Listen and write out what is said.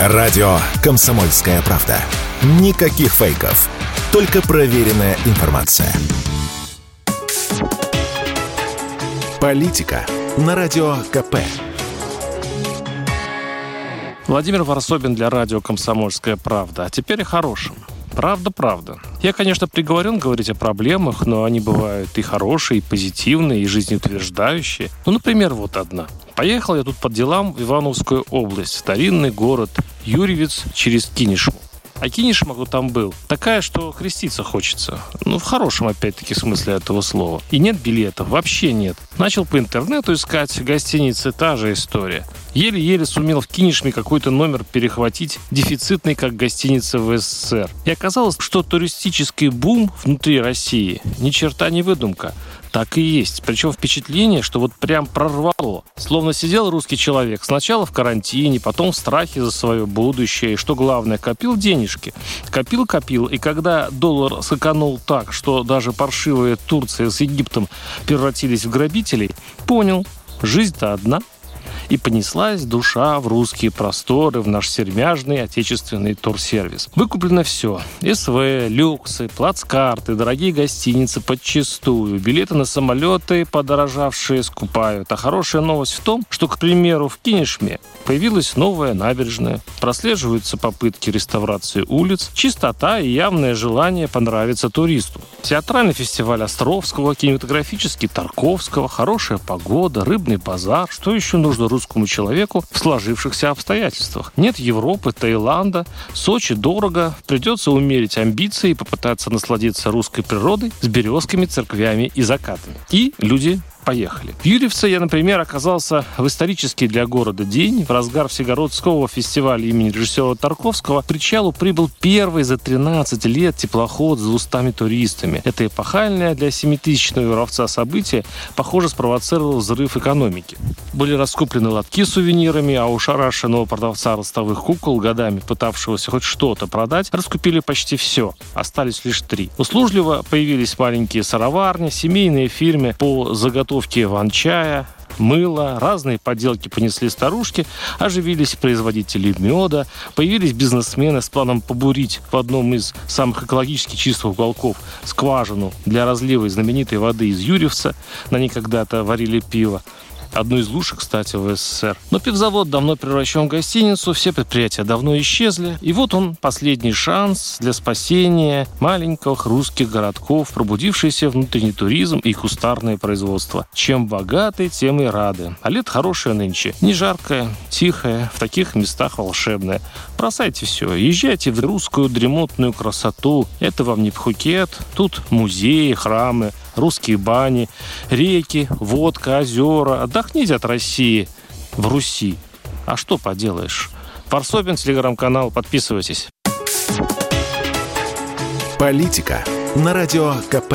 Радио «Комсомольская правда». Никаких фейков. Только проверенная информация. Политика на Радио КП. Владимир Варсобин для радио «Комсомольская правда». А теперь о хорошем. Правда, правда. Я, конечно, приговорен говорить о проблемах, но они бывают и хорошие, и позитивные, и жизнеутверждающие. Ну, например, вот одна. Поехал я тут по делам в Ивановскую область, старинный город Юрьевец через Кинешму. А Кинешма, кто там был, такая, что креститься хочется. Ну, в хорошем, опять-таки, смысле этого слова. И нет билетов, вообще нет. Начал по интернету искать гостиницы, та же история. Еле-еле сумел в Кинешме какой-то номер перехватить, дефицитный, как гостиница в СССР. И оказалось, что туристический бум внутри России ни черта не выдумка так и есть. Причем впечатление, что вот прям прорвало. Словно сидел русский человек сначала в карантине, потом в страхе за свое будущее. И что главное, копил денежки. Копил-копил. И когда доллар сэкономил так, что даже паршивые Турция с Египтом превратились в грабителей, понял, жизнь-то одна – и понеслась душа в русские просторы, в наш сермяжный отечественный турсервис. Выкуплено все. СВ, люксы, плацкарты, дорогие гостиницы подчистую, билеты на самолеты подорожавшие скупают. А хорошая новость в том, что, к примеру, в Кинешме появилась новая набережная, прослеживаются попытки реставрации улиц, чистота и явное желание понравиться туристу. Театральный фестиваль Островского, кинематографический Тарковского, хорошая погода, рыбный базар. Что еще нужно русскому человеку в сложившихся обстоятельствах? Нет Европы, Таиланда, Сочи дорого, придется умерить амбиции и попытаться насладиться русской природой с березками, церквями и закатами. И люди Поехали. В Юрьевце я, например, оказался в исторический для города день. В разгар Всегородского фестиваля имени режиссера Тарковского к причалу прибыл первый за 13 лет теплоход с 200 туристами. Это эпохальное для 7000-го Юровца событие, похоже, спровоцировало взрыв экономики. Были раскуплены лотки с сувенирами, а у шарашенного продавца ростовых кукол, годами пытавшегося хоть что-то продать, раскупили почти все. Остались лишь три. Услужливо появились маленькие сыроварни, семейные фирмы по заготовке заготовки ван-чая, мыло, разные поделки понесли старушки, оживились производители меда, появились бизнесмены с планом побурить в одном из самых экологически чистых уголков скважину для разлива знаменитой воды из Юрьевца. На ней когда-то варили пиво одну из лучших, кстати, в СССР. Но пивзавод давно превращен в гостиницу, все предприятия давно исчезли. И вот он, последний шанс для спасения маленьких русских городков, пробудившийся внутренний туризм и кустарное производство. Чем богаты, тем и рады. А лет хорошее нынче. Не жаркое, тихое, в таких местах волшебное. Бросайте все, езжайте в русскую дремотную красоту. Это вам не Пхукет, тут музеи, храмы, русские бани, реки, водка, озера. Отдохните от России в Руси. А что поделаешь? Парсобин, телеграм-канал, подписывайтесь. Политика на радио КП.